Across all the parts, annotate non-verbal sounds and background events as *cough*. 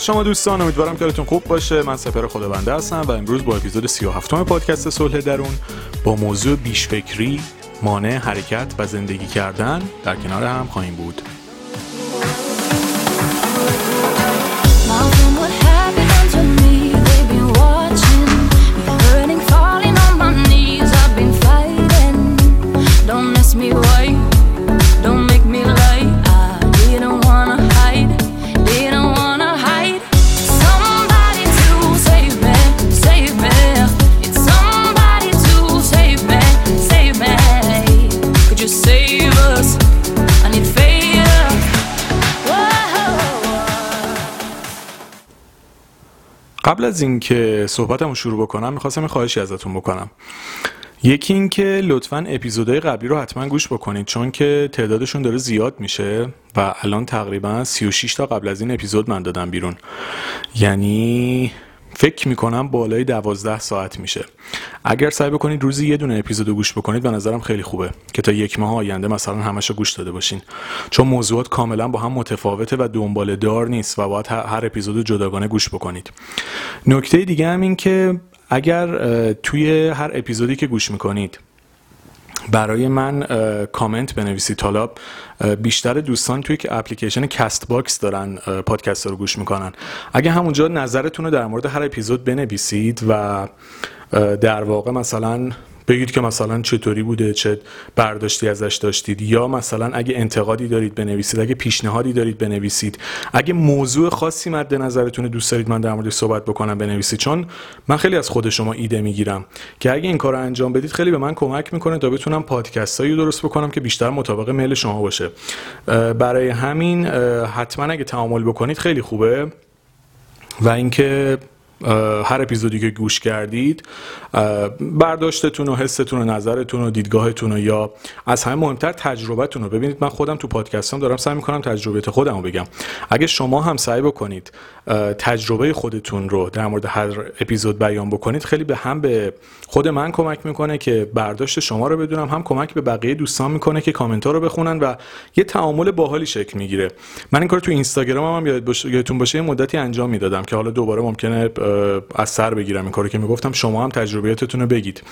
شما دوستان امیدوارم که حالتون خوب باشه. من سپر خدابنده هستم و امروز با اپیزود 37 پادکست صلح درون با موضوع بیش فکری مانع حرکت و زندگی کردن در کنار هم خواهیم بود. قبل از اینکه صحبتمو شروع بکنم می‌خواستم خواهشی ازتون بکنم. یکی اینکه لطفا اپیزودهای قبلی رو حتما گوش بکنید چون که تعدادشون داره زیاد میشه و الان تقریبا 36 تا قبل از این اپیزود من دادم بیرون. یعنی فکر می‌کنم بالای دوازده ساعت میشه. اگر سعی بکنید روزی یه دونه اپیزود گوش بکنید به نظرم خیلی خوبه که تا یک ماه آینده مثلا همش گوش داده باشین. چون موضوعات کاملا با هم متفاوته و دنبال دار نیست و باید هر اپیزود جداگانه گوش بکنید. نکته دیگه هم این که اگر توی هر اپیزودی که گوش می‌کنید برای من کامنت بنویسید. حالا بیشتر دوستان توی که اپلیکیشن کست باکس دارن پادکست رو گوش می‌کنن. اگه همونجا نظرتون رو در مورد هر اپیزود بنویسید و در واقع مثلا بگید که مثلا چطوری بوده چه برداشتی ازش داشتید. یا مثلا اگه انتقادی دارید بنویسید اگه پیشنهادی دارید بنویسید. اگه موضوع خاصی مد نظرتون دوست دارید من در موردش صحبت بکنم بنویسید. چون من خیلی از خود شما ایده می‌گیرم که اگه این کار انجام بدید خیلی به من کمک می‌کنه تا بتونم پادکستایی درست بکنم که بیشتر مطابق میل شما باشه. برای همین حتما اگه تعامل بکنید خیلی خوبه. و اینکه هر اپیزودی که گوش کردید برداشتتون و حستون و نظرتون و دیدگاهتون و یا از همه مهمتر تجربتون رو. ببینید من خودم تو پادکستم دارم سعی می‌کنم تجربه خودم رو بگم. اگه شما هم سعی بکنید تجربه خودتون رو در مورد هر اپیزود بیان بکنید خیلی به هم به خود من کمک می‌کنه که برداشت شما رو بدونم. هم کمک به بقیه دوستان می‌کنه که کامنت ها رو بخونن و یه تعامل باحالی شکل می‌گیره. من این کار تو اینستاگرام هم یادتون باشه یه مدتی انجام می‌دادم که حالا دوباره ممکنه از سر بگیرم این کارو که می‌گفتم شما هم تجربیاتتون رو بگید.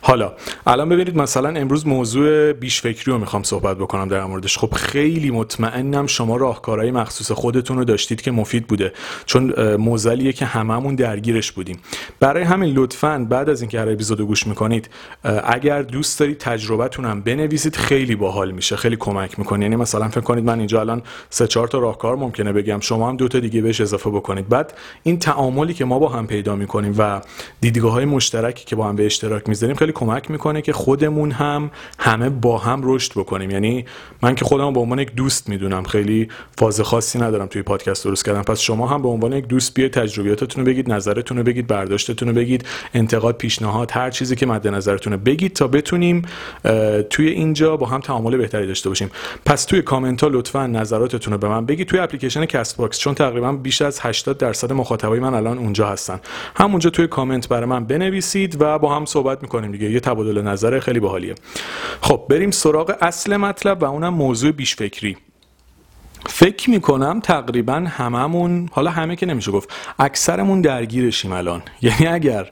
حالا الان ببینید مثلا امروز موضوع بیش فکری رو می‌خوام صحبت بکنم در موردش. خب خیلی مطمئنم شما راهکارهای مخصوص خودتون رو داشتید که مفید بوده چون موزلیه که هممون درگیرش بودیم. برای همین لطفا بعد از اینکه هر اپیزودو گوش می‌کنید اگر دوست دارید تجربتون هم بنویسید خیلی باحال میشه خیلی کمک می‌کنه. یعنی مثلا فکر کنید من اینجا الان سه چهار تا راهکار ممکنه بگم شما هم دو تا دیگه بهش اضافه بکنید. بعد این تعاملی که ما با هم پیدا می‌کنیم و دیدگاه های مشترکی که با هم به اشتراک می‌ذاریم خیلی کمک می‌کنه که خودمون هم همه با هم رشد بکنیم. یعنی من که خودم به عنوان یک دوست می‌دونم خیلی فاز خاصی ندارم توی پادکست درست کردم پس شما هم به عنوان یک دوست بیاید تجربیاتتون رو بگید نظرتون رو بگید برداشتتون رو بگید انتقاد پیشنهاد هر چیزی که مد نظرتون بگید تا بتونیم توی اینجا با هم تعامل بهتری داشته باشیم. پس توی کامنت ها لطفا نظراتتون رو به من بگید. توی اپلیکیشن کست باکس چون تقریبا بیش از 80 درصد مخاطبای من الان اونجا هستن. همونجا توی کامنت برای من بنویسید و با هم صحبت می‌کنیم دیگه. یه تبادل نظر خیلی باحالیه. خب بریم سراغ اصل مطلب و اونم موضوع بیش فکری فکر می‌کنم تقریبا هممون حالا همه که نمیشه گفت اکثرمون درگیرشیم الان. *laughs* یعنی اگر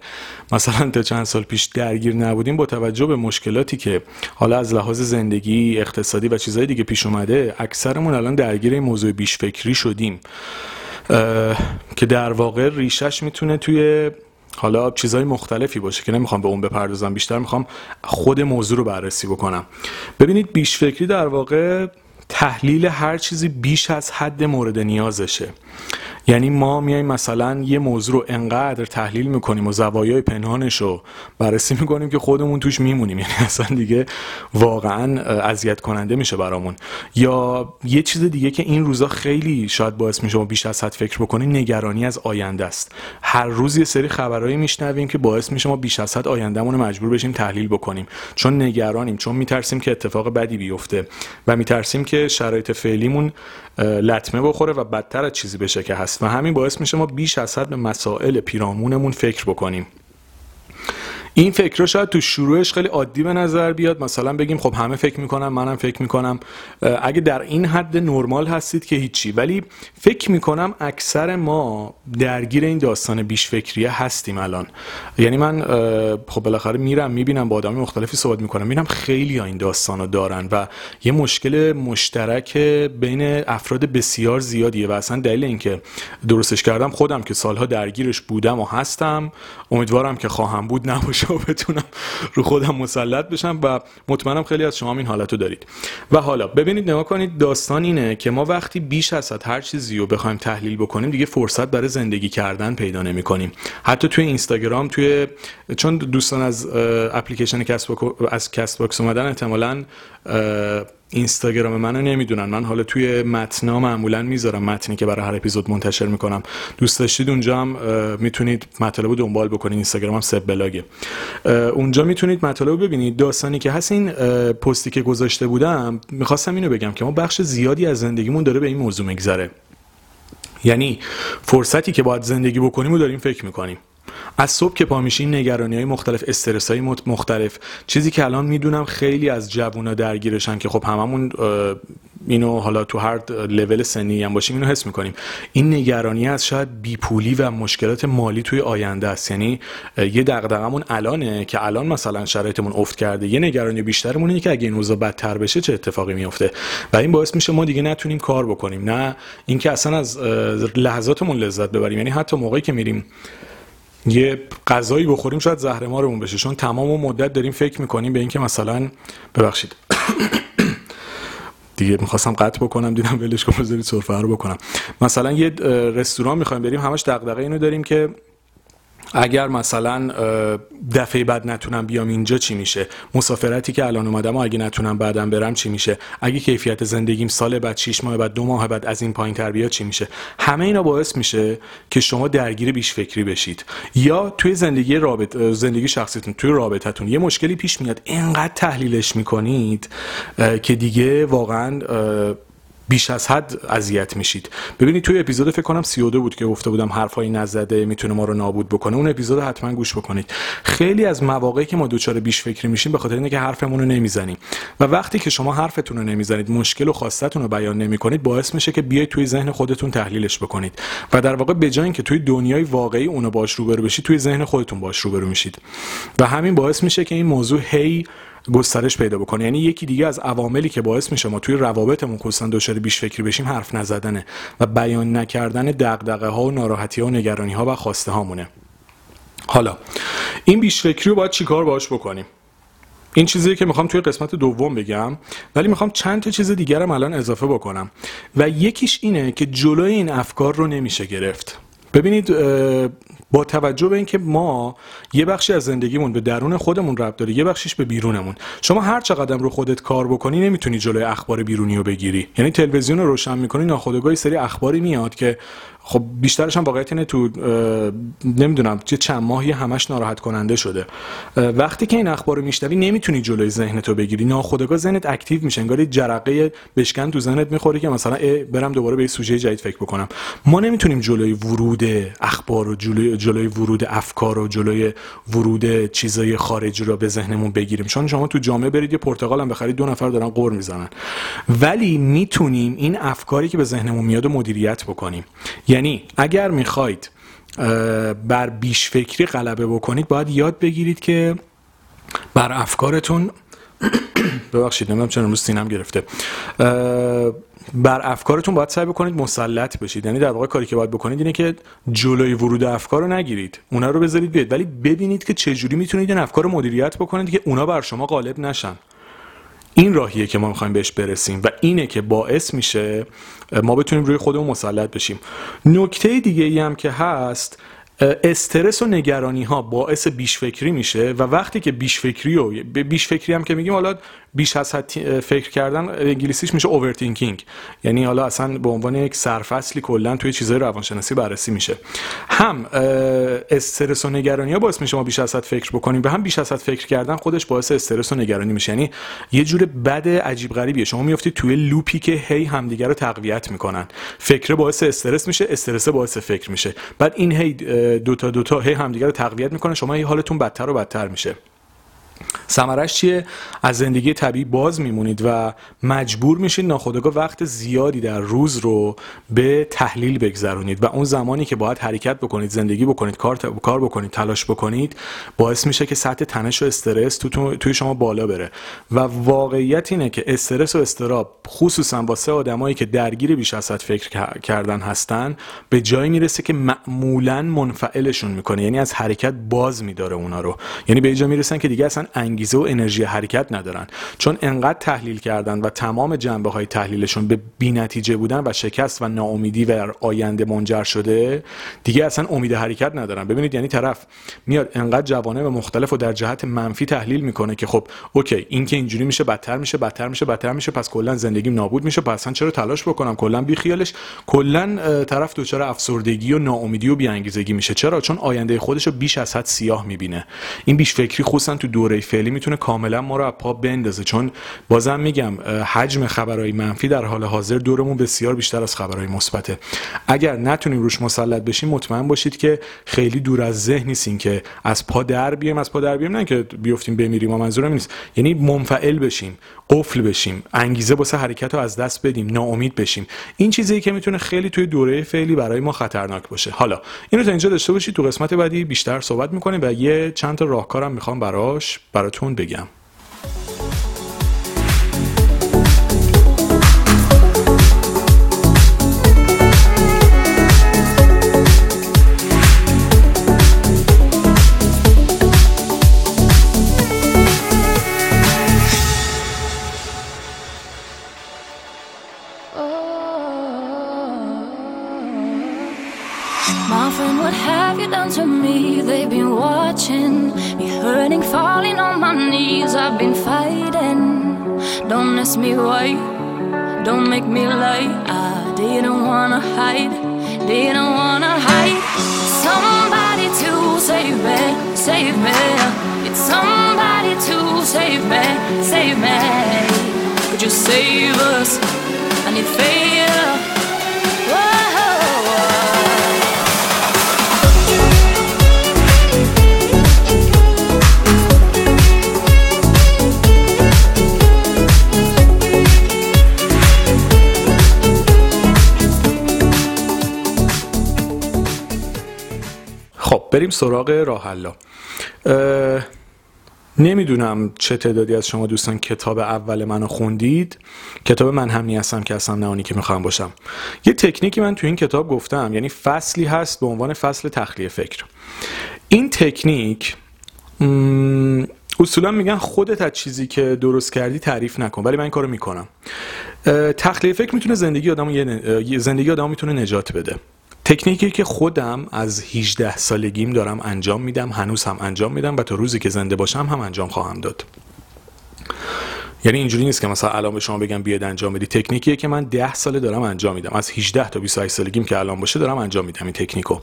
مثلا تا چند سال پیش درگیر نبودیم با توجه به مشکلاتی که حالا از لحاظ زندگی اقتصادی و چیزهای دیگه پیش اومده اکثرمون الان درگیر این موضوع بیش فکری شدیم. که در واقع ریشش می‌تونه توی حالا چیزهای مختلفی باشه که نمی‌خوام به اون بپردازم بیشتر می‌خوام خود موضوع رو بررسی بکنم. ببینید بیش فکری در واقع تحلیل هر چیزی بیش از حد مورد نیازشه. یعنی ما میایم مثلا یه موضوع رو انقدر تحلیل می‌کنیم و زوایای پنهانش رو بررسی می‌کنیم که خودمون توش میمونیم. *laughs* یعنی اصلا دیگه واقعا اذیت کننده میشه برامون. یا یه چیز دیگه که این روزا خیلی شاید باعث میشه ما بیش از حد فکر بکنیم نگرانی از آینده است. هر روز یه سری خبرهایی میشنویم که باعث میشه ما بیش از حد آیندهمون مجبور بشیم تحلیل بکنیم. چون نگرانیم چون میترسیم که اتفاق بدی بیفته و میترسیم که شرایط فعلیمون لطمه بخوره و بدتر از چیزی بشه که هست. و همین باعث میشه ما بیش از حد به مسائل پیرامونمون فکر بکنیم. این فکر شاید تو شروعش خیلی عادی به نظر بیاد. مثلا بگیم خب همه فکر می‌کنم منم فکر می‌کنم. اگه در این حد نرمال هستید که هیچی. ولی فکر می‌کنم اکثر ما درگیر این داستان بیش فکریه هستیم الان. یعنی من خب بالاخره میرم می‌بینم با آدمی مختلفی صحبت می‌کنم. می‌بینم خیلی ها این داستان رو دارن و یه مشکل مشترک بین افراد بسیار زیادیه و اصلا دلیل اینکه درستش کردم خودم که سالها درگیرش بودم و هستم. امیدوارم که خواهم بود نباشه. و بتونم رو خودم مسلط بشم و مطمئنم خیلی از شما این حالت رو دارید. و حالا ببینید نگاه کنید داستان اینه که ما وقتی بیش از هر چیزی رو بخوایم تحلیل بکنیم دیگه فرصت برای زندگی کردن پیدا نمی کنیم حتی توی اینستاگرام توی چون دوستان از اپلیکیشن از کست باکس اومدن احتمالاً اینستاگرام منو نمی‌دونن. من حالا توی متنا معمولا می‌ذارم متنی که برای هر اپیزود منتشر می‌کنم. دوست داشتید اونجا هم می‌تونید مطالب رو دنبال بکنید. اینستاگرام هم سب بلاگه. اونجا می‌تونید مطالب رو ببینید. داستانی که هست این پستی که گذاشته بودم می‌خواستم اینو بگم که ما بخش زیادی از زندگیمون داره به این موضوع میگذره. یعنی فرصتی که باید زندگی بکنیم داریم فکر می‌کنیم. از صبح که پا میشیم نگرانی های مختلف استرس های مختلف. چیزی که الان می‌دونم خیلی از جوونا درگیرشن که خب هممون اینو حالا تو هر لول سنی هم باشیم اینو حس می‌کنیم. این نگرانی از شاید بیپولی و مشکلات مالی توی آینده است. یعنی یه دغدغمون الانه که الان مثلا شرایطمون افت کرده. یه نگرانی بیشترمون اینه که اگه این اوضاع بدتر بشه چه اتفاقی میفته و این باعث میشه ما دیگه نتونیم کار بکنیم. نه اینکه اصلا از لحظاتمون لذت ببریم. یعنی حتی موقعی که میریم یه غذایی بخوریم شاید زهرمارمون بشه. چون تمام مدت داریم فکر می‌کنیم به اینکه مثلا ببخشید. دیگه می‌خواستم قطع بکنم دیدم ولش کن بذارید سرفه رو بکنم. مثلا یه رستوران می‌خوایم بریم همش دغدغه اینو داریم که اگر مثلا دفعه بعد نتونم بیام اینجا چی میشه؟ مسافرتی که الان اومدم و اگه نتونم بعدم برم چی میشه؟ اگه کیفیت زندگیم سال بعد 6 ماه بعد دو ماه بعد از این پایین تر بیاد چی میشه؟ همه اینا باعث میشه که شما درگیر بیش فکری بشید. یا توی زندگی رابط زندگی شخصیتون توی رابطتون یه مشکلی پیش میاد اینقدر تحلیلش می‌کنید که دیگه واقعا بیش از حد اذیت میشید. ببینید توی اپیزود فکر کنم 32 بود که گفته بودم حرفایی نزده می‌تونه ما رو نابود بکنه. اون اپیزود حتما گوش بکنید. خیلی از مواقعی که ما دوچار بیش فکری میشیم به خاطر اینه که حرفمون رو نمی‌زنیم. و وقتی که شما حرفتون رو نمی‌زنید مشکل و خواستتون رو بیان نمی‌کنید باعث میشه که بیاید توی ذهن خودتون تحلیلش بکنید. و در واقع به جای اینکه توی دنیای واقعی اونو باش روبرو بشید توی ذهن خودتون باش روبرو میشید. و همین باعث میشه که این موضوع هی گسترش پیدا بکنه. یعنی یکی دیگه از عواملی که باعث میشه ما توی روابطمون کلا دچار بیش فکری بشیم حرف نزدنه و بیان نکردن دغدغه ها و ناراحتی ها و نگرانی ها و خواسته هامونه. حالا این بیش فکری رو باید چیکار باش بکنیم؟ این چیزیه که می‌خوام توی قسمت دوم بگم ولی می‌خوام چند تا چیز دیگرم الان اضافه بکنم. و یکیش اینه که جلوی این افکار رو نمیشه گرفت. ببینید با توجه به اینکه ما یه بخشی از زندگیمون به درون خودمون ربط داره یه بخشیش به بیرونمون. شما هر چقدر رو خودت کار بکنی نمی‌تونی جلوی اخبار بیرونی رو بگیری. یعنی تلویزیون رو روشن می‌کنی ناخودآگاه سری اخباری میاد که خب بیشترش هم واقعیت اینه تو نمی‌دونم چه چند ماهی همش ناراحت کننده شده. وقتی که این اخبار رو میشنوی نمی‌تونی جلوی ذهنتو بگیری. ناخودآگاه ذهنت اکتیو میشه. انگار جرقه بشکن تو ذهنت می‌خوره که مثلا برم دوباره به این سوژه جدید فکر بکنم. ما نمی‌تونیم جلوی ورود اخبار و جلوی, جلوی ورود افکار و جلوی ورود چیزای خارجی رو به ذهنمون بگیریم. چون شما تو جامعه برید یه پرتقال هم بخرید دو نفر دارن قور می‌زنن. ولی می‌تونیم این افکاری که به ذهنمون میاد مدیریت بکنیم. یعنی اگر می‌خواید بر بیش فکری غلبه بکنید باید یاد بگیرید که بر افکارتون *clears throat* ببخشید نمی‌دونم چرا امروز سینم گرفته. بر افکارتون باید سعی بکنید مسلط بشید. یعنی در واقع کاری که باید بکنید اینه که جلوی ورود افکار رو نگیرید. اونا رو بذارید بیاد ولی ببینید که چجوری می‌تونید این افکار رو مدیریت بکنید که اونا بر شما غالب نشن. این راهیه که ما می‌خوایم بهش برسیم و اینه که باعث میشه ما بتونیم روی خودمون مسلط بشیم. نکته دیگه ای هم که هست استرس و نگرانی ها باعث بیش فکری میشه و وقتی که بیش فکری و بیش فکری هم که میگیم حالا بیش از حد فکر کردن انگلیسیش میشه overthinking یعنی حالا اصلا به عنوان یک سرفصلی کلا توی چیزای روانشناسی بررسی میشه. هم استرس و نگرانی ها باعث میشه ما بیش از حد فکر بکنیم. و هم بیش از حد فکر کردن خودش باعث استرس و نگرانی میشه. یعنی یه جور بد عجیب غریبیه. شما میافتید توی loop ی که هی همدیگه رو تقویت می‌کنن. فکر باعث استرس میشه استرس باعث فکر میشه. بعد این هی دوتا دوتا هی همدیگه رو تقویت می‌کنه. شما هی حالتون بدتر و بدتر میشه. سمرش چیه؟ از زندگی طبیعی باز میمونید و مجبور میشید ناخودآگاه وقت زیادی در روز رو به تحلیل بگذرونید و اون زمانی که باید حرکت بکنید زندگی بکنید کار, کار بکنید تلاش بکنید باعث میشه که سطح تنش و استرس تو توی شما بالا بره. و واقعیت اینه که استرس و استراب خصوصا با سه آدمایی که درگیر بیش از حد فکر کردن هستن به جایی می‌رسه که معمولا منفعلشون می‌کنه. یعنی از حرکت باز میداره اونا رو. یعنی به جایی می‌رسن که دیگه اصلا انگیزه و انرژی حرکت ندارن. چون انقدر تحلیل کردن و تمام جنبه های تحلیلشون به بینتیجه بودن و شکست و ناامیدی و آینده منجر شده دیگه اصلا امید حرکت ندارن. ببینید یعنی طرف میاد انقدر جوانه و مختلف و در جهت منفی تحلیل می‌کنه که خب اوکی این که اینجوری میشه بدتر میشه بدتر میشه بدتر میشه پس کلا زندگیم نابود میشه پس اصلا چرا تلاش بکنم؟ کلا بی خیالش کلا طرف دچار افسردگی و ناامیدی و بیانگیزگی میشه. چرا؟ چون آینده خودش رو بیش از حد سیاه می‌بینه. این بیش فکری خصوصا تو دوره فعلی می‌تونه کاملا ما رو از پا بندازه. چون بازم میگم حجم خبرهای منفی در حال حاضر دورمون بسیار بیشتر از خبرهای مثبته. اگر نتونیم روش مسلط بشیم مطمئن باشید که خیلی دور از ذهن نیستین که از پا در بیایم از پا در بیایم. نه که بیفتیم بمیریم ما منظورم نیست. یعنی منفعل بشیم قفل بشیم انگیزه واسه حرکت رو از دست بدیم ناامید بشیم. این چیزی که می‌تونه خیلی توی دوره فعلی برای ما خطرناک باشه. حالا اینو تا اینجا داشته باشید. تو قسمت بعدی بیشتر صحبت می‌کنیم و یه چند تا راهکارم می‌خوام براش براتون بگم. Ask me why. Don't make me lie. I didn't wanna hide. Didn't wanna hide. Somebody to save me, save me. It's somebody to save me, save me. Could you save us? I need faith. بریم سراغ راه نمی‌دونم چه تعدادی از شما دوستان کتاب اول منو خوندید. کتاب من هم هستم که اصلا نهانی که می‌خوام باشم. یه تکنیکی من تو این کتاب گفتم یعنی فصلی هست به عنوان فصل تخلیه فکر. این تکنیک اصولا میگن خودت از چیزی که درست کردی تعریف نکن ولی من این کارو می‌کنم. تخلیه فکر می‌تونه زندگی آدم زندگی آدم می‌تونه نجات بده. تکنیکی که خودم از 18 سالگیم دارم انجام میدم هنوز هم انجام میدم و تا روزی که زنده باشم هم انجام خواهم داد. یعنی اینجوری نیست که مثلا الان به شما بگم بیاد انجام بدی. تکنیکیه که من 10 ساله دارم انجام میدم. از 18 تا 28 سالگیم که الان باشه دارم انجام میدم این تکنیکو.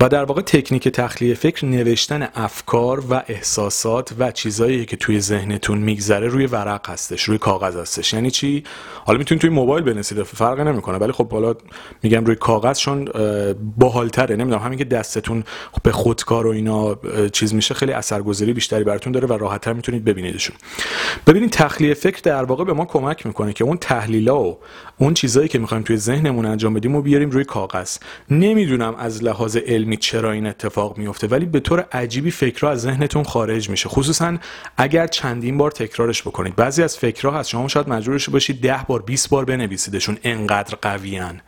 و در واقع تکنیک تخلیه فکر نوشتن افکار و احساسات و چیزایی که توی ذهنتون میگذره روی ورق هستش روی کاغذ هستش. یعنی چی؟ حالا می‌تونید توی موبایل بنویسید فرق نمی‌کنه. ولی خب حالا میگم روی کاغذ چون باحالتره. نمی‌دونم همین که دستتون به خودکار و اینا چیز میشه خیلی اثرگذاری بیشتری براتون داره و راحتتر می‌تونید ببینیدشون. ببینید تخلیه فکر در واقع به ما کمک می‌کنه که اون تحلیلا و اون چیزایی که می‌خوایم توی ذهنمون انجام بدیم و بیاریم روی کاغذ. نمی‌دونم از لحاظ علمی چرا این اتفاق میفته ولی به طور عجیبی فکرها از ذهنتون خارج میشه. خصوصا اگر چندین بار تکرارش بکنید. بعضی از فکرها هست شما شاید مجبورش باشید ده بار 20 بار بنویسیدشون. انقدر قویان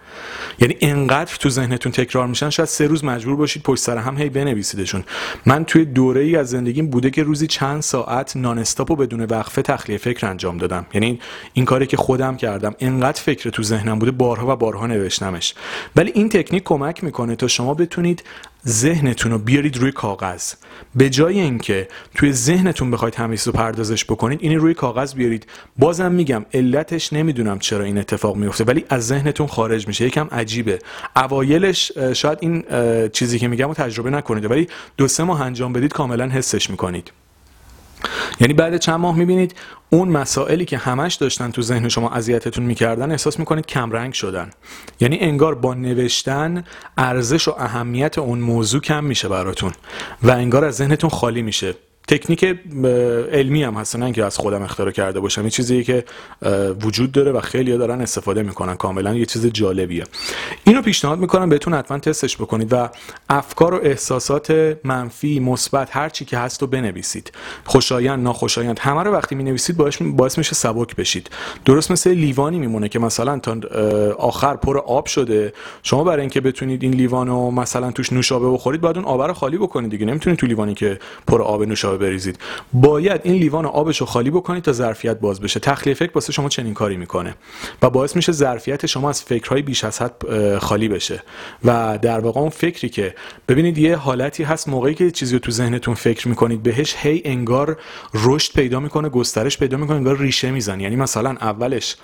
یعنی انقدر تو ذهنتون تکرار میشن شاید سه روز مجبور باشید پشت سر هم هی بنویسیدشون. من توی دوره ای از زندگیم بوده که روزی چند ساعت نان استاپ و بدون وقفه تخلیه فکر انجام دادم. یعنی این کاری که خودم کردم انقدر فکر تو ذهنم بوده بارها و بارها نوشتمش. ولی این تکنیک کمک می‌کنه تا شما بتونید ذهنتون رو بیارید روی کاغذ. به جای اینکه توی ذهنتون بخواید همیشه رو پردازش بکنید این روی کاغذ بیارید. بازم میگم علتش نمی‌دونم چرا این اتفاق میفته ولی از ذهنتون خارج میشه. یکم عجیبه. اوایلش شاید این چیزی که میگم رو تجربه نکنید ولی دو سه ماه انجام بدید کاملا حسش می‌کنید. یعنی بعد چند ماه می‌بینید اون مسائلی که همش داشتن تو ذهن شما اذیتتون می‌کردن احساس می‌کنید کمرنگ شدن. یعنی انگار با نوشتن ارزش و اهمیت اون موضوع کم میشه براتون و انگار از ذهنتون خالی میشه. تکنیک علمی هم هست نه که از خودم اختراع کرده باشم. این چیزی که وجود داره و خیلی دارن استفاده می‌کنن. کاملا یه چیز جالبیه. اینو پیشنهاد می‌کنم بهتون حتما تستش بکنید و افکار و احساسات منفی مثبت هر چی که هست رو بنویسید. خوشایند ناخوشایند همه رو وقتی می‌نویسید باعث باعث میشه سبک بشید. درست مثل لیوانی میمونه که مثلا تا آخر پر آب شده. شما برای اینکه بتونید این لیوان رو مثلا توش نوشابه بخورید باید اون آب رو خالی بکنید دیگه. نمی‌تونید تو لیوانی که پر آب نوشابه بریزید. باید این لیوان آبش رو خالی بکنید تا ظرفیت باز بشه. تخلیه فکر واسه شما چنین کاری می‌کنه و باعث میشه ظرفیت شما از فکرهای بیش از حد خالی بشه. و در واقع اون فکری که ببینید یه حالتی هست موقعی که چیزی رو تو ذهنتون فکر می‌کنید بهش هی انگار رشد پیدا می‌کنه گسترش پیدا می‌کنه انگار ریشه می‌زنه. یعنی مثلا اولش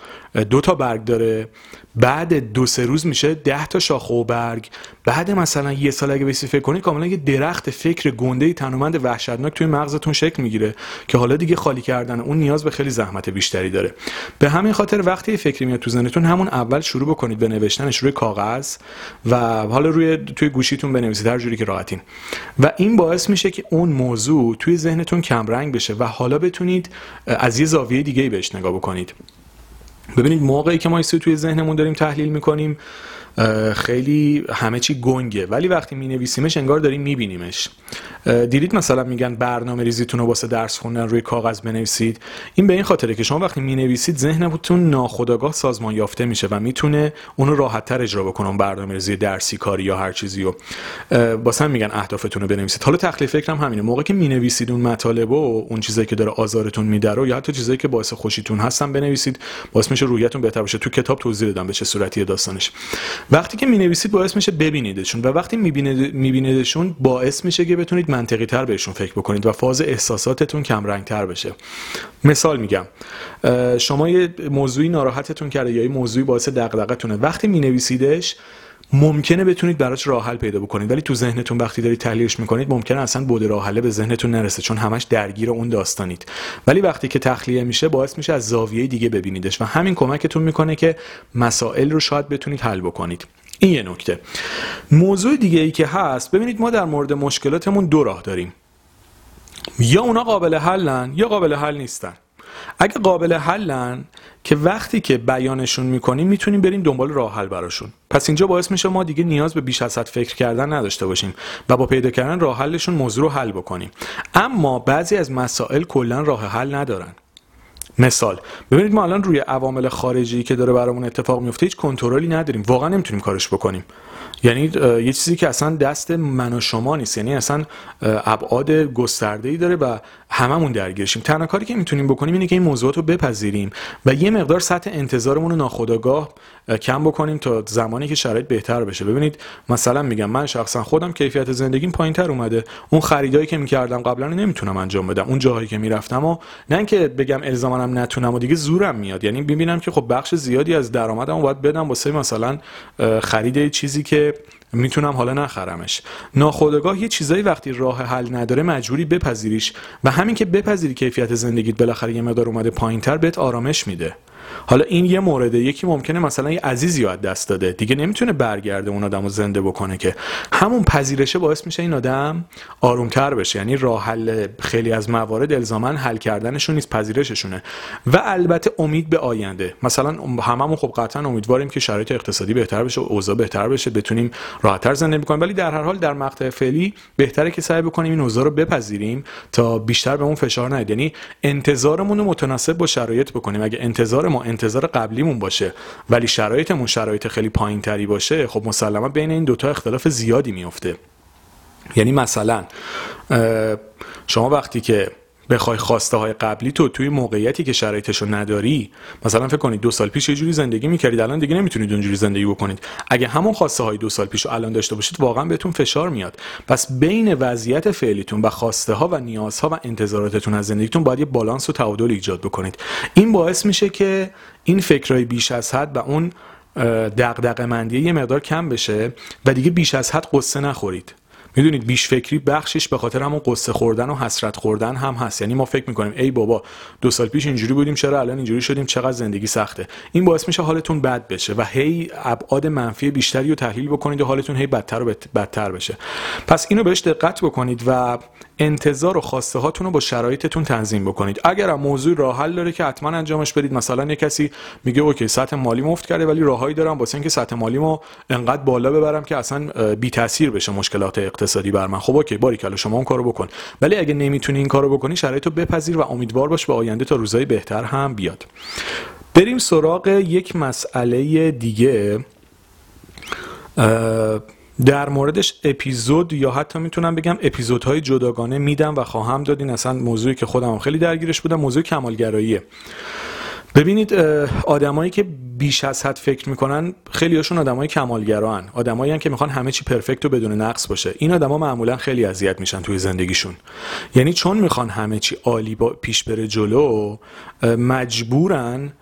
دو تا برگ داره بعد دو سه روز میشه ده تا شاخه و برگ. بعد مثلا یه سال اگه بسی فکر کنید کاملا یه درخت فکر گنده تنومند وحشتناک توی مغزتون شکل می‌گیره که حالا دیگه خالی کردن اون نیاز به خیلی زحمت بیشتری داره. به همین خاطر وقتی فکری میاد تو ذهنتون همون اول شروع بکنید به نوشتنش روی کاغذ و حالا روی توی گوشیتون بنویسید هر جوری که راحتین. و این باعث میشه که اون موضوع توی ذهنتون کمرنگ بشه و حالا بتونید از یه زاویه دیگه بهش نگاه بکنید. ببینید موقعی که ما توی ذهنمون داریم تحلیل می‌کنیم خیلی همه چی گنگه. ولی وقتی می نویسیمش انگار داریم می بینیمش دیدید مثلا میگن برنامه ریزیتون رو واسه درس خوندن روی کاغذ بنویسید. این به این خاطره که شما وقتی می نویسید ذهنتون ناخودآگاه سازمان یافته میشه و می‌تونه اونو راحت تر اجرا بکنه برنامه ریزی درسی کاری یا هر چیزی رو. واسه هم میگن اهدافتون رو بنویسید. حالا تخلیه فکرم همینه. موقعی که می نویسید اون مطالب و اون چیزایی که داره آزارتون میده رو یا حتی چیزایی که باعث خوشیتون هستن بنویسید. باعث میشه رویتون بهتر بشه تو کتاب توضیح دادم به چه صورتی داستانش. وقتی که می نویسید باعث میشه ببینیدشون و وقتی میبینیدشون باعث میشه که بتونید منطقی تر بهشون فکر بکنید و فاز احساساتتون کم رنگ تر بشه. مثال میگم. شما یه موضوعی ناراحتتون کرده یا یه موضوعی باعث دغدغتونه وقتی می نویسیدش ممکنه بتونید براش راه حل پیدا بکنید. ولی تو ذهنتون وقتی دارید تحلیلش می‌کنید ممکنه اصلا بود راه حل به ذهنتون نرسه چون همش درگیر اون داستانید. ولی وقتی که تخلیه میشه باعث میشه از زاویه دیگه ببینیدش و همین کمکتون می‌کنه که مسائل رو شاید بتونید حل بکنید. این یه نکته. موضوع دیگه ای که هست ببینید ما در مورد مشکلاتمون دو راه داریم. یا اونا قابل حلن یا قابل حل نیستن. اگه قابل حلن که وقتی که بیانشون می‌کنیم می‌تونیم بریم دنبال راه حل براشون. پس اینجا باعث میشه ما دیگه نیاز به بیش از حد فکر کردن نداشته باشیم و با پیدا کردن راه حلشون موضوع رو حل بکنیم. اما بعضی از مسائل کلا راه حل ندارن. مثال ببینید ما الان روی عوامل خارجی که داره برامون اتفاق میفته هیچ کنترلی نداریم. واقعا نمی‌تونیم کارش بکنیم. یعنی یه چیزی که اصلا دست من و شما نیست. یعنی اصلا ابعاد گسترده ای داره و هممون درگیرشیم. تنها کاری که می‌تونیم بکنیم اینه که این موضوعات رو بپذیریم و یه مقدار سطح انتظارمون رو ناخودآگاه کم بکنیم تا زمانی که شرایط بهتر بشه. ببینید مثلا میگم من شخصا خودم کیفیت زندگیم پایینتر اومده. اون خریدایی که می‌کردم قبلا رو نمی‌تونم انجام بدم. اون جاهایی که می‌رفتم و نه اینکه بگم الزامنم نتونم و دیگه زورم میاد. یعنی ببینم که خب بخش زیادی از درآمدم باید بدم واسه مثلا خرید چیزی که می‌تونم حالا نخرمش. ناخودآگاه یه چیزایی وقتی راه حل نداره مجبوری بپذیریش. و همین که بپذیری کیفیت زندگیت بالاخره یه مقدار اومده پایینتر بهت آرامش میده. حالا این یه مورده یکی ممکنه مثلا یه عزیزی از دست داده. دیگه نمی‌تونه برگرده اون آدم رو زنده بکنه که. همون پذیرشه باعث میشه این آدم آرومتر بشه. یعنی راه حل خیلی از موارد الزاما حل کردنشون نیست پذیرششونه. و البته امید به آینده. مثلا هممون خب قطعا امیدواریم که شرایط اقتصادی بهتر بشه اوضاع بهتر بشه بتونیم راحتتر زندگی بکنیم. ولی در هر حال در مقطع فعلی بهتره که سعی بکنیم این اوضاع رو بپذیریم تا بیشتر به اون فشار نیاد. یعنی انتظارمون رو متناسب با شرایط بکنیم. اگه انتظار ما انتظار قبلیمون باشه. ولی شرایطمون شرایط خیلی پایین تری باشه خب مسلما بین این دوتا اختلاف زیادی میفته یعنی مثلا شما وقتی که بخوای خواسته های قبلی تو توی موقعیتی که شرایطشو نداری مثلا فکر کنید دو سال پیش یه جوری زندگی می‌کردید الان دیگه نمی‌تونید اونجوری زندگی بکنید. اگه همون خواسته های دو سال پیش رو الان داشته باشید واقعا بهتون فشار میاد. پس بین وضعیت فعلیتون و خواسته ها و نیازها و انتظاراتتون از زندگیتون باید یه بالانس و تعادل ایجاد بکنید. این باعث میشه که این فکرهای بیش از حد و اون دغدغه مندی یه مقدار کم بشه و دیگه بیش از حد قصه نخورید. می‌دونید بیش فکری بخشش به خاطر همون قصه خوردن و حسرت خوردن هم هست. یعنی ما فکر می‌کنیم ای بابا دو سال پیش اینجوری بودیم چرا الان اینجوری شدیم؟ چقدر زندگی سخته؟ این باعث میشه حالتون بد بشه و هی ابعاد منفی بیشتری رو تحلیل بکنید و حالتون هی بدتر و بدتر بشه. پس اینو بهش دقت بکنید و انتظار و خواسته هاتون رو با شرایطتون تنظیم بکنید. اگر هم موضوع راه حل داره که حتما انجامش بدید مثلا یه کسی میگه okay سطح مالیم افت کرده ولی راههایی دارم واسه اینکه سطح مالیمو انقدر بالا ببرم که اصلا بی تاثیر بشه مشکلات اقتصادی بر من. خب okay باریکلا شما اون کارو بکن. ولی اگه نمی‌تونی این کارو بکنی شرایط رو بپذیر و امیدوار باش به آینده تا روزای بهتر هم بیاد. بریم سراغ یک مسئله دیگه. در موردش اپیزود یا حتی می‌تونم بگم اپیزودهای جداگانه میدم و خواهم داد. این اصلا موضوعی که خودم خیلی درگیرش بودم. موضوع کمالگراییه. ببینید آدمایی که بیش از حد فکر می‌کنن خیلی هاشون آدمای کمالگران آدمایی که می‌خوان همه چی پرفکت و بدون نقص باشه. این آدما معمولا خیلی اذیت میشن توی زندگیشون. یعنی چون می‌خوان همه چی عالی با پیش بره جلو مجبورن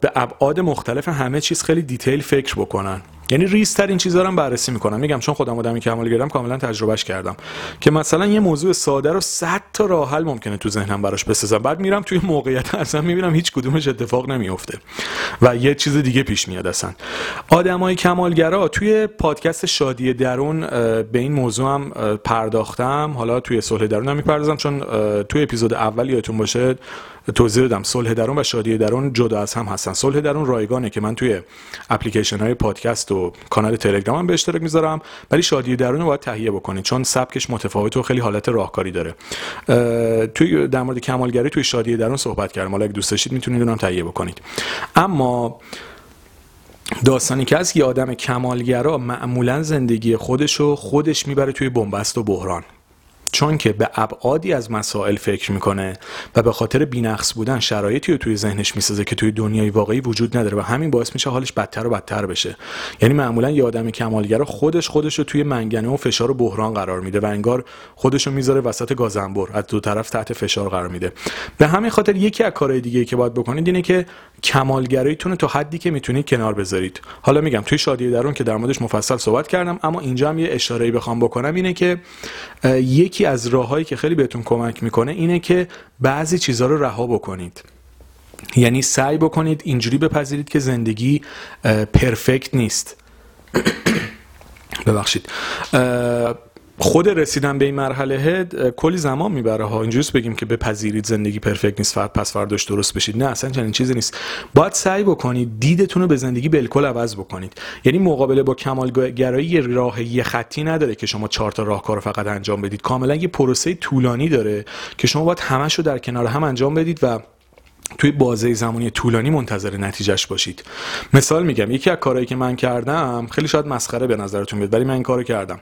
به ابعاد مختلف همه چیز خیلی دیتیل فکر بکنن. یعنی ریستر این چیزا رو بررسی می‌کنم. میگم چون خودم آدمی کمال گرم کاملا تجربهش کردم که مثلا یه موضوع ساده رو 100 تا راه حل ممکنه تو ذهنم براش بسازم. بعد میرم توی موقعیت *laughs* اصلا می‌بینم هیچ کدومش اتفاق نمیفته و یه چیز دیگه پیش میاد اصلا. آدمای کمالگرا توی پادکست شادی درون به این موضوع هم پرداختم. حالا توی صلح درون هم می‌پردازم چون توی اپیزود اول یادتون باشه توضیح دادم صلح درون و شادی درون جدا از هم هستن. صلح درون رایگانه که من توی اپلیکیشن های پادکست و کانال تلگرام هم به اشتراک می‌ذارم ولی شادی درون رو باید تهیه بکنید چون سبکش متفاوت و خیلی حالت راهکاری داره. توی در مورد کمالگری توی شادی درون صحبت کردم. حالا اگه دوست داشتید می‌تونید اونم تهیه بکنید. اما داستانی که از یه آدم کمالگرا معمولا زندگی خودش خودش می‌بره توی بنبست و بحران. چون که به ابعادی از مسائل فکر می‌کنه و به خاطر بینقص بودن شرایطی رو توی ذهنش می‌سازه که توی دنیای واقعی وجود نداره و همین باعث میشه حالش بدتر و بدتر بشه. یعنی معمولا یه آدم کمالگر خودش خودش رو توی منگنه و فشار و بحران قرار میده و انگار خودش رو می‌ذاره وسط گازنبر از دو طرف تحت فشار قرار میده. به همین خاطر یکی از کارهای دیگه که باید بکنید اینه که کمالگراییتون تا حدی که می‌تونید کنار بذارید. حالا میگم توی شادی درون که در موردش مفصل صحبت کردم اما اینجا هم یه اشاره‌ای بخوام بکنم اینه که یکی از راههایی که خیلی بهتون کمک می‌کنه اینه که بعضی چیزها رو رها بکنید. یعنی سعی بکنید اینجوری بپذیرید که زندگی پرفکت نیست. *clears throat* ببخشید. خود رسیدن به این مرحله کلی زمان می‌بره ها. اینجوریست بگیم که بپذیرید زندگی پرفکت نیست فرد پس فرداش درست بشید. نه اصلا چنین چیزی نیست. باید سعی بکنید دیدتون رو به زندگی بالکل عوض بکنید. یعنی مقابله با کمالگرایی راه یه خطی نداره که شما چهار تا راهکار رو فقط انجام بدید. کاملا یه پروسه طولانی داره که شما باید همش رو در کنار هم انجام بدید و توی بازه زمانی طولانی منتظر نتیجهش باشید. مثال میگم یکی از کارهایی که من کردم خیلی شاید مسخره به نظرتون بیاد ولی من این کارو کردم.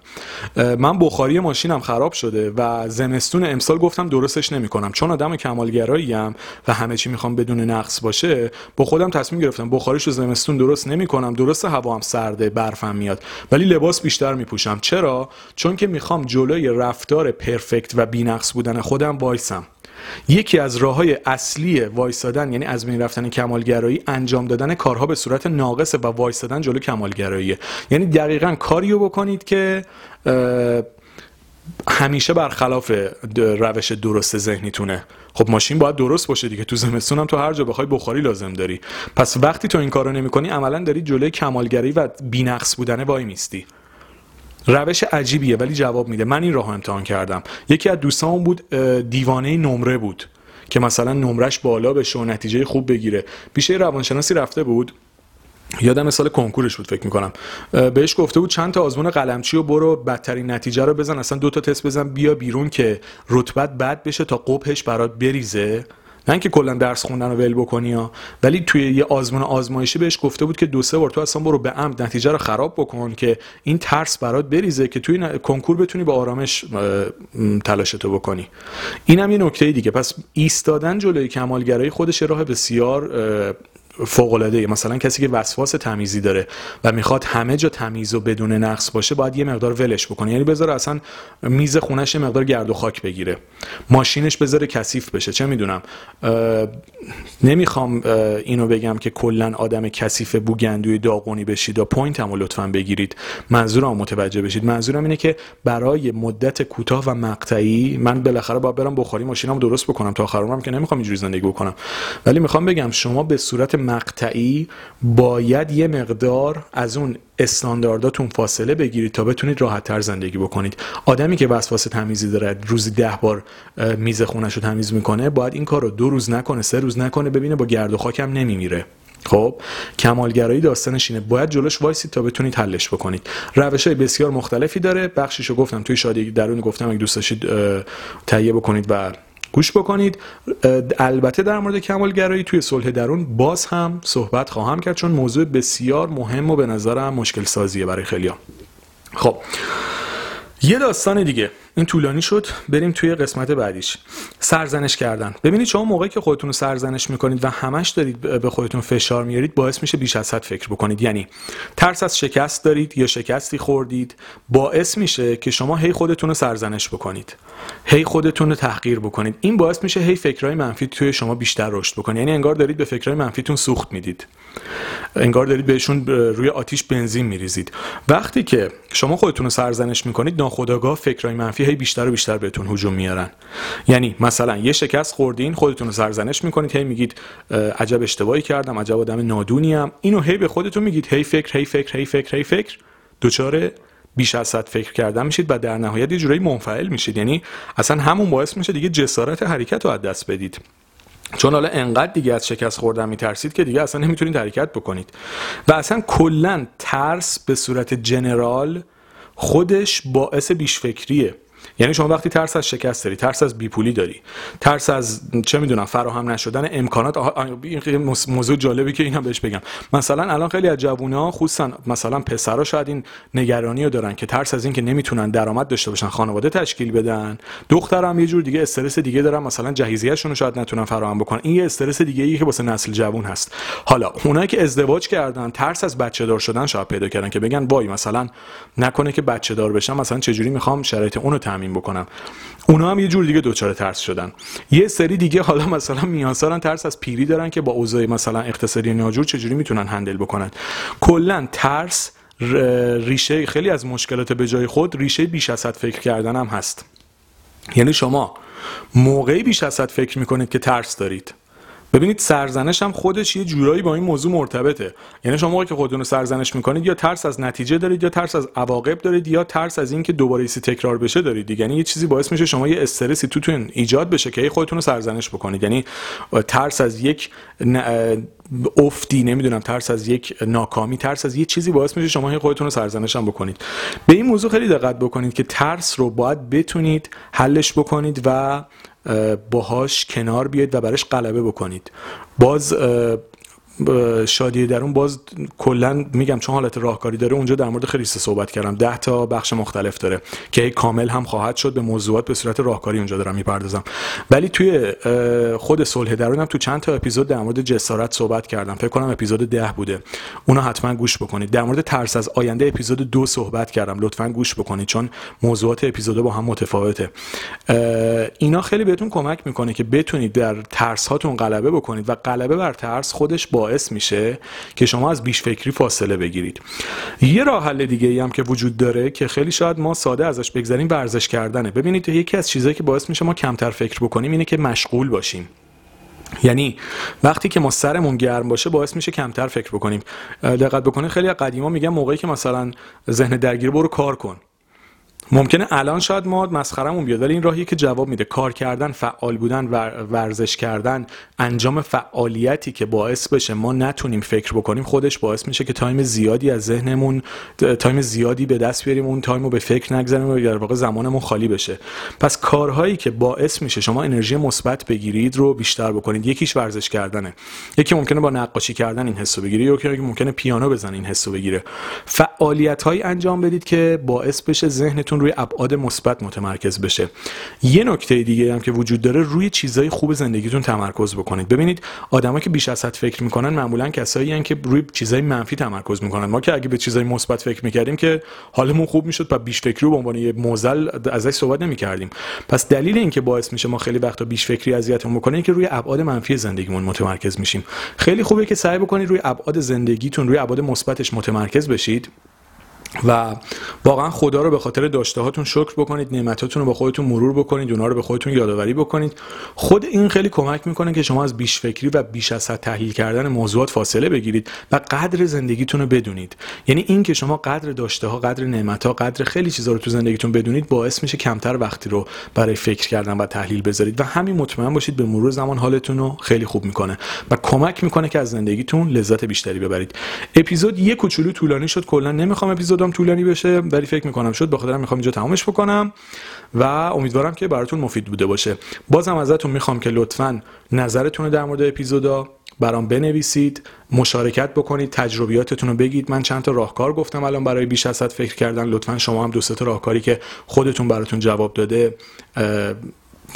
من بخاری ماشینم خراب شده و زمستون امسال گفتم درستش نمی‌کنم. چون آدم کمالگرایی ام و همه چی می‌خوام بدون نقص باشه با خودم تصمیم گرفتم بخاریشو زمستون درست نمی‌کنم. درست هوا هم سرده برفم میاد. ولی لباس بیشتر میپوشم. چرا؟ چون که می‌خوام جلوی رفتار پرفکت و بینقص بودن خودم وایسم. یکی از راه های اصلی وایستادن یعنی از بین رفتن کمالگرایی انجام دادن کارها به صورت ناقصه و وایستادن جلو کمالگرایی یعنی دقیقا کاریو بکنید که همیشه برخلاف روش درست ذهنیتونه. خب ماشین باید درست باشه دیگه تو زمستون هم تو هر جا بخوای بخاری لازم داری. پس وقتی تو این کارو نمی‌کنی عملا داری جلوی کمالگرایی و بینقص بودنه وای میستی. روش عجیبیه ولی جواب میده. من این راه امتحان کردم. یکی از دوستان بود دیوانه نمره بود که مثلا نمرش بالا بشه و نتیجه خوب بگیره. پیش روانشناسی رفته بود. یادم سال کنکورش بود فکر می‌کنم. بهش گفته بود چند تا آزمون قلمچی و برو بدترین نتیجه رو بزن اصلا دو تا تست بزن بیا بیرون که رتبت بد بشه تا قبهش برات بریزه. نه اینکه کلا درس خوندن رو ول بکنی ها. ولی توی یه آزمون آزمایشی بهش گفته بود که دو سه بار تو اصلا برو به عمد نتیجه رو خراب بکن که این ترس برات بریزه که توی کنکور بتونی با آرامش تلاشتو بکنی. اینم یه نکته دیگه. پس ایستادن جلوی کمالگرایی خودش راه بسیار فوق العاده مثلا کسی که وسواس تمیزی داره و می‌خواد همه جا تمیز و بدون نقص باشه باید یه مقدار ولش بکنه. یعنی بذاره اصلا میز خونش یه مقدار گرد و خاک بگیره. ماشینش بذاره کثیف بشه. چه می‌دونم؟ نمی‌خوام اینو بگم که کلا آدم کثیف بوگندوی داغونی بشید. و point هم لطفا بگیرید. منظورم متوجه بشید. منظورم اینه که برای مدت کوتاه و مقطعی من بالاخره باید برم بخاری ماشینم درست بکنم. تا آخر عمرم که نمی‌خوام اینجوری زندگی بکنم. ولی می‌خوام بگم شما به صورت مقطعی باید یه مقدار از اون استاندارداتون فاصله بگیرید تا بتونید راحت تر زندگی بکنید. آدمی که وسواس تمیزی داره روزی ده بار میز خونش رو تمیز می‌کنه باید این کار رو دو روز نکنه سه روز نکنه ببینه با گرد و خاکم نمیمیره. خب کمالگرایی داستانش اینه. باید جلوش وایسید تا بتونید حلش بکنید. روش های بسیار مختلفی داره. بخشیشو گفتم توی شادی درون گفتم اگه دوست داشتید تهیه بکنید و گوش بکنید. البته در مورد کمالگرایی توی صلح درون باز هم صحبت خواهم کرد چون موضوع بسیار مهم و به نظرم مشکل سازیه برای خیلیا خب یه داستان دیگه. این طولانی شد بریم توی قسمت بعدیش. سرزنش کردن. ببینید شما موقعی که خودتون رو سرزنش می‌کنید و همش دارید به خودتون فشار میارید باعث میشه بیش از حد فکر بکنید. یعنی ترس از شکست دارید یا شکستی خوردید باعث میشه که شما هی خودتون رو سرزنش بکنید. هی خودتون رو تحقیر بکنید. این باعث میشه هی فکرهای منفی توی شما بیشتر رشد بکنید. یعنی انگار دارید به فکرهای منفیتون سوخت می‌دید. انگار دارید بهشون روی آتیش بنزین میریزید. وقتی که شما خودتون رو سرزنش می‌کنید ناخودآگاه فکرهای منفی هی بیشتر و بیشتر بهتون هجوم میارن. یعنی مثلا یه شکست خوردین خودتون رو سرزنش می‌کنید هی میگید عجب اشتباهی کردم عجب آدم نادونیم اینو هی به خودتون میگید هی فکر هی فکر هی فکر هی فکر. دوچاره بیش از صد فکر کردن میشید و در نهایت یه جورایی منفعل میشید. یعنی اصلا همون باعث میشه دیگه جسارت حرکت رو از دست بدید. چون حالا انقدر دیگه از شکست خوردن میترسید که دیگه اصلا نمی‌تونید حرکت بکنید. و اصلا کلا ترس به صورت جنرال خودش باعث بیشفکریه. یعنی شما وقتی ترس از شکست داری ترس از بیپولی داری ترس از چه می‌دونم فراهم نشدن امکانات این موضوع جالبی که اینا بهش بگم. مثلا الان خیلی از جوونا خصوصا مثلا پسرا شاید این نگرانی رو دارن که ترس از اینکه نمی‌تونن درآمد داشته باشن خانواده تشکیل بدن. دخترم یه جور دیگه استرس دیگه دارن مثلا جهیزیه‌شون رو شاید نتونن فراهم بکنن. این یه استرس دیگه ای که واسه نسل جوون هست. حالا اونایی که ازدواج کردن ترس از بچه دار شدن شاید پیدا کردن که بگن وای مثلا نکنه که بچه دار بشم مثلا چجوری می‌خوام شرایط اونو تامین بکنم. اونا هم یه جور دیگه دوچار ترس شدن. یه سری دیگه حالا مثلا میانسارن ترس از پیری دارن که با اوضاع مثلا اقتصادی ناجور چجوری می‌تونن هندل بکنن. کلا ترس ریشه خیلی از مشکلات به جای خود ریشه بیش از حد فکر کردن هم هست. یعنی شما موقعی بیش از حد فکر می‌کنید که ترس دارید. ببینید سرزنش هم خودش یه جورایی با این موضوع مرتبطه. یعنی شما که خودتون رو سرزنش می‌کنید یا ترس از نتیجه دارید یا ترس از عواقب دارید یا ترس از اینکه دوباره ایسی تکرار بشه دارید یعنی یه چیزی باعث میشه شما یه استرسی توتون ایجاد بشه که خودتون رو سرزنش بکنید. یعنی ترس از یک افتی نمی‌دونم ترس از یک ناکامی ترس از یه چیزی باعث میشه شما خودتون رو سرزنش هم بکنید. به این موضوع خیلی دقت بکنید که ترس رو باید بتونید حلش بکنید و باهاش کنار بیاید و برش غلبه بکنید. باز شادی درون باز کلا میگم چون حالت راهکاری داره اونجا در مورد خیلی صحبت کردم. ده تا بخش مختلف داره که کامل هم خواهد شد به موضوعات به صورت راهکاری اونجا دارم می‌پردازم. ولی توی خود صلح درون هم تو چند تا اپیزود در مورد جسارت صحبت کردم. فکر کنم اپیزود ده بوده. اونو حتما گوش بکنید. در مورد ترس از آینده اپیزود دو صحبت کردم. لطفا گوش بکنید چون موضوعات اپیزود با هم متفاوته. اینا خیلی بهتون کمک می‌کنه که بتونید در ترس هاتون غلبه بکنید و غلبه بر ترس خودش با باعث میشه که شما از بیش فکری فاصله بگیرید. یه راه حل دیگه ای هم که وجود داره که خیلی شاید ما ساده ازش بگذریم ورزش کردنه. ببینید یکی از چیزهایی که باعث میشه ما کمتر فکر بکنیم اینه که مشغول باشیم. یعنی وقتی که ما سرمون گرم باشه باعث میشه کمتر فکر بکنیم. دقت بکنید خیلی قدیما میگن موقعی که مثلا ذهن درگیر برو کار کن. ممکنه الان شاید ما مسخرمون بیاد ولی این راهیه که جواب میده. کار کردن فعال بودن ورزش کردن انجام فعالیتی که باعث بشه ما نتونیم فکر بکنیم خودش باعث میشه که time زیادی از ذهنمون time زیادی به دست بیاریم اون time رو به فکر نگذاریم و در واقع زمانمون خالی بشه. پس کارهایی که باعث میشه شما انرژی مثبت بگیرید رو بیشتر بکنید. یکیش ورزش کردنه. یکی ممکنه با نقاشی کردن این حسو بگیره یکی ممکنه پیانو بزنه این حسو بگیره. فعالیت انجام بدید که باعث بشه ذهنتون روی ابعاد مثبت متمرکز بشه. یه نکته دیگه هم که وجود داره روی چیزای خوب زندگیتون تمرکز بکنید. ببینید آدمایی که بیش از حد فکر می‌کنن معمولا کسایی هستن که روی چیزای منفی تمرکز می‌کنن. ما که اگه به چیزای مثبت فکر می‌کردیم که حالمون خوب می‌شد و بیش فکری رو به عنوان یه موزل ازش صحبت نمی‌کردیم. پس دلیل اینکه باعث میشه ما خیلی وقتا بیش فکری اذیتمون بکنه که روی ابعاد منفی زندگیمون متمرکز میشیم. خیلی خوبه که سعی بکنید روی ابعاد زندگیتون روی ابعاد مثبتش متمرکز بشید. و واقعا خدا رو به خاطر داشته هاتون شکر بکنید نعمتاتون رو با خودتون مرور بکنید اونا رو به خودتون یادآوری بکنید. خود این خیلی کمک می‌کنه که شما از بیش فکری و بیش از حد تحلیل کردن موضوعات فاصله بگیرید و قدر زندگیتون رو بدونید. یعنی این که شما قدر داشته ها قدر نعمت ها قدر خیلی چیزا رو تو زندگیتون بدونید باعث میشه کمتر وقتی رو برای فکر کردن و تحلیل بذارید. و همین مطمئن باشید به مرور زمان حالتون رو خیلی خوب می‌کنه و کمک می‌کنه که از زندگیتون لذت بیشتری ببرید. اپیزود یه کوچولو طولانی شد. کلا نمی‌خوام اپیزود اپیزودم طولانی بشه ولی فکر می‌کنم شد. بخاطر می‌خوام اینجا تمامش بکنم و امیدوارم که براتون مفید بوده باشه. بازم ازتون می‌خوام که لطفا نظرتون در مورد اپیزودا برام بنویسید مشارکت بکنید تجربیاتتون رو بگید. من چند تا راهکار گفتم الان برای بیش از فکر کردن. لطفا شما هم دو تا راهکاری که خودتون براتون جواب داده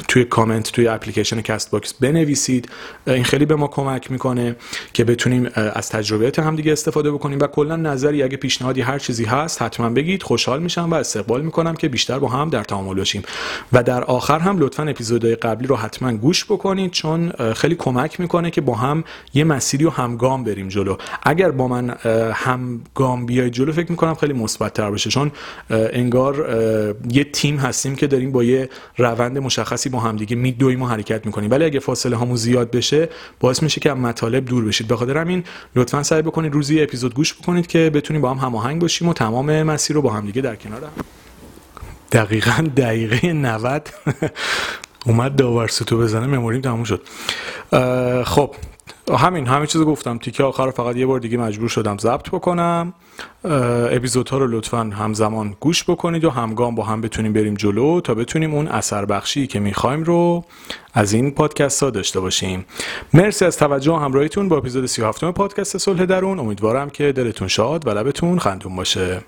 توی کامنت توی اپلیکیشن کست باکس بنویسید. این خیلی به ما کمک می‌کنه که بتونیم از تجربیات هم دیگه استفاده بکنیم و کلا نظری اگه پیشنهادی هر چیزی هست حتما بگید. خوشحال میشم و استقبال می‌کنم که بیشتر با هم در تعامل باشیم. و در آخر هم لطفا اپیزودهای قبلی رو حتما گوش بکنید چون خیلی کمک می‌کنه که با هم یه مسیری و همگام بریم جلو. اگر با من همگام بیاید جلو فکر می‌کنم خیلی مثبت تر بشه چون انگار یه تیم هستیم که داریم با یه روند مشخصی با هم دیگه میدویم و حرکت می‌کنیم. ولی اگه فاصله هامون زیاد بشه باعث میشه که مطالب دور بشید. به خاطر همین لطفا سعی بکنید روزی اپیزود گوش بکنید که بتونیم با هم هماهنگ باشیم و تمام مسیر رو با هم دیگه در کنار هم. دقیقا دقیقه 90 *laughs* اومد داور تو بزنه مموریم تموم شد. خب همین همه چیزو گفتم. تیکه آخر فقط یه بار دیگه مجبور شدم ضبط بکنم. اپیزودها رو لطفا همزمان گوش بکنید و همگام با هم بتونیم بریم جلو تا بتونیم اون اثر بخشی که می‌خوایم رو از این پادکست ها داشته باشیم. مرسی از توجه و همراهیتون با اپیزود 37 پادکست صلح درون. امیدوارم که دلتون شاد و لبتون خندون باشه.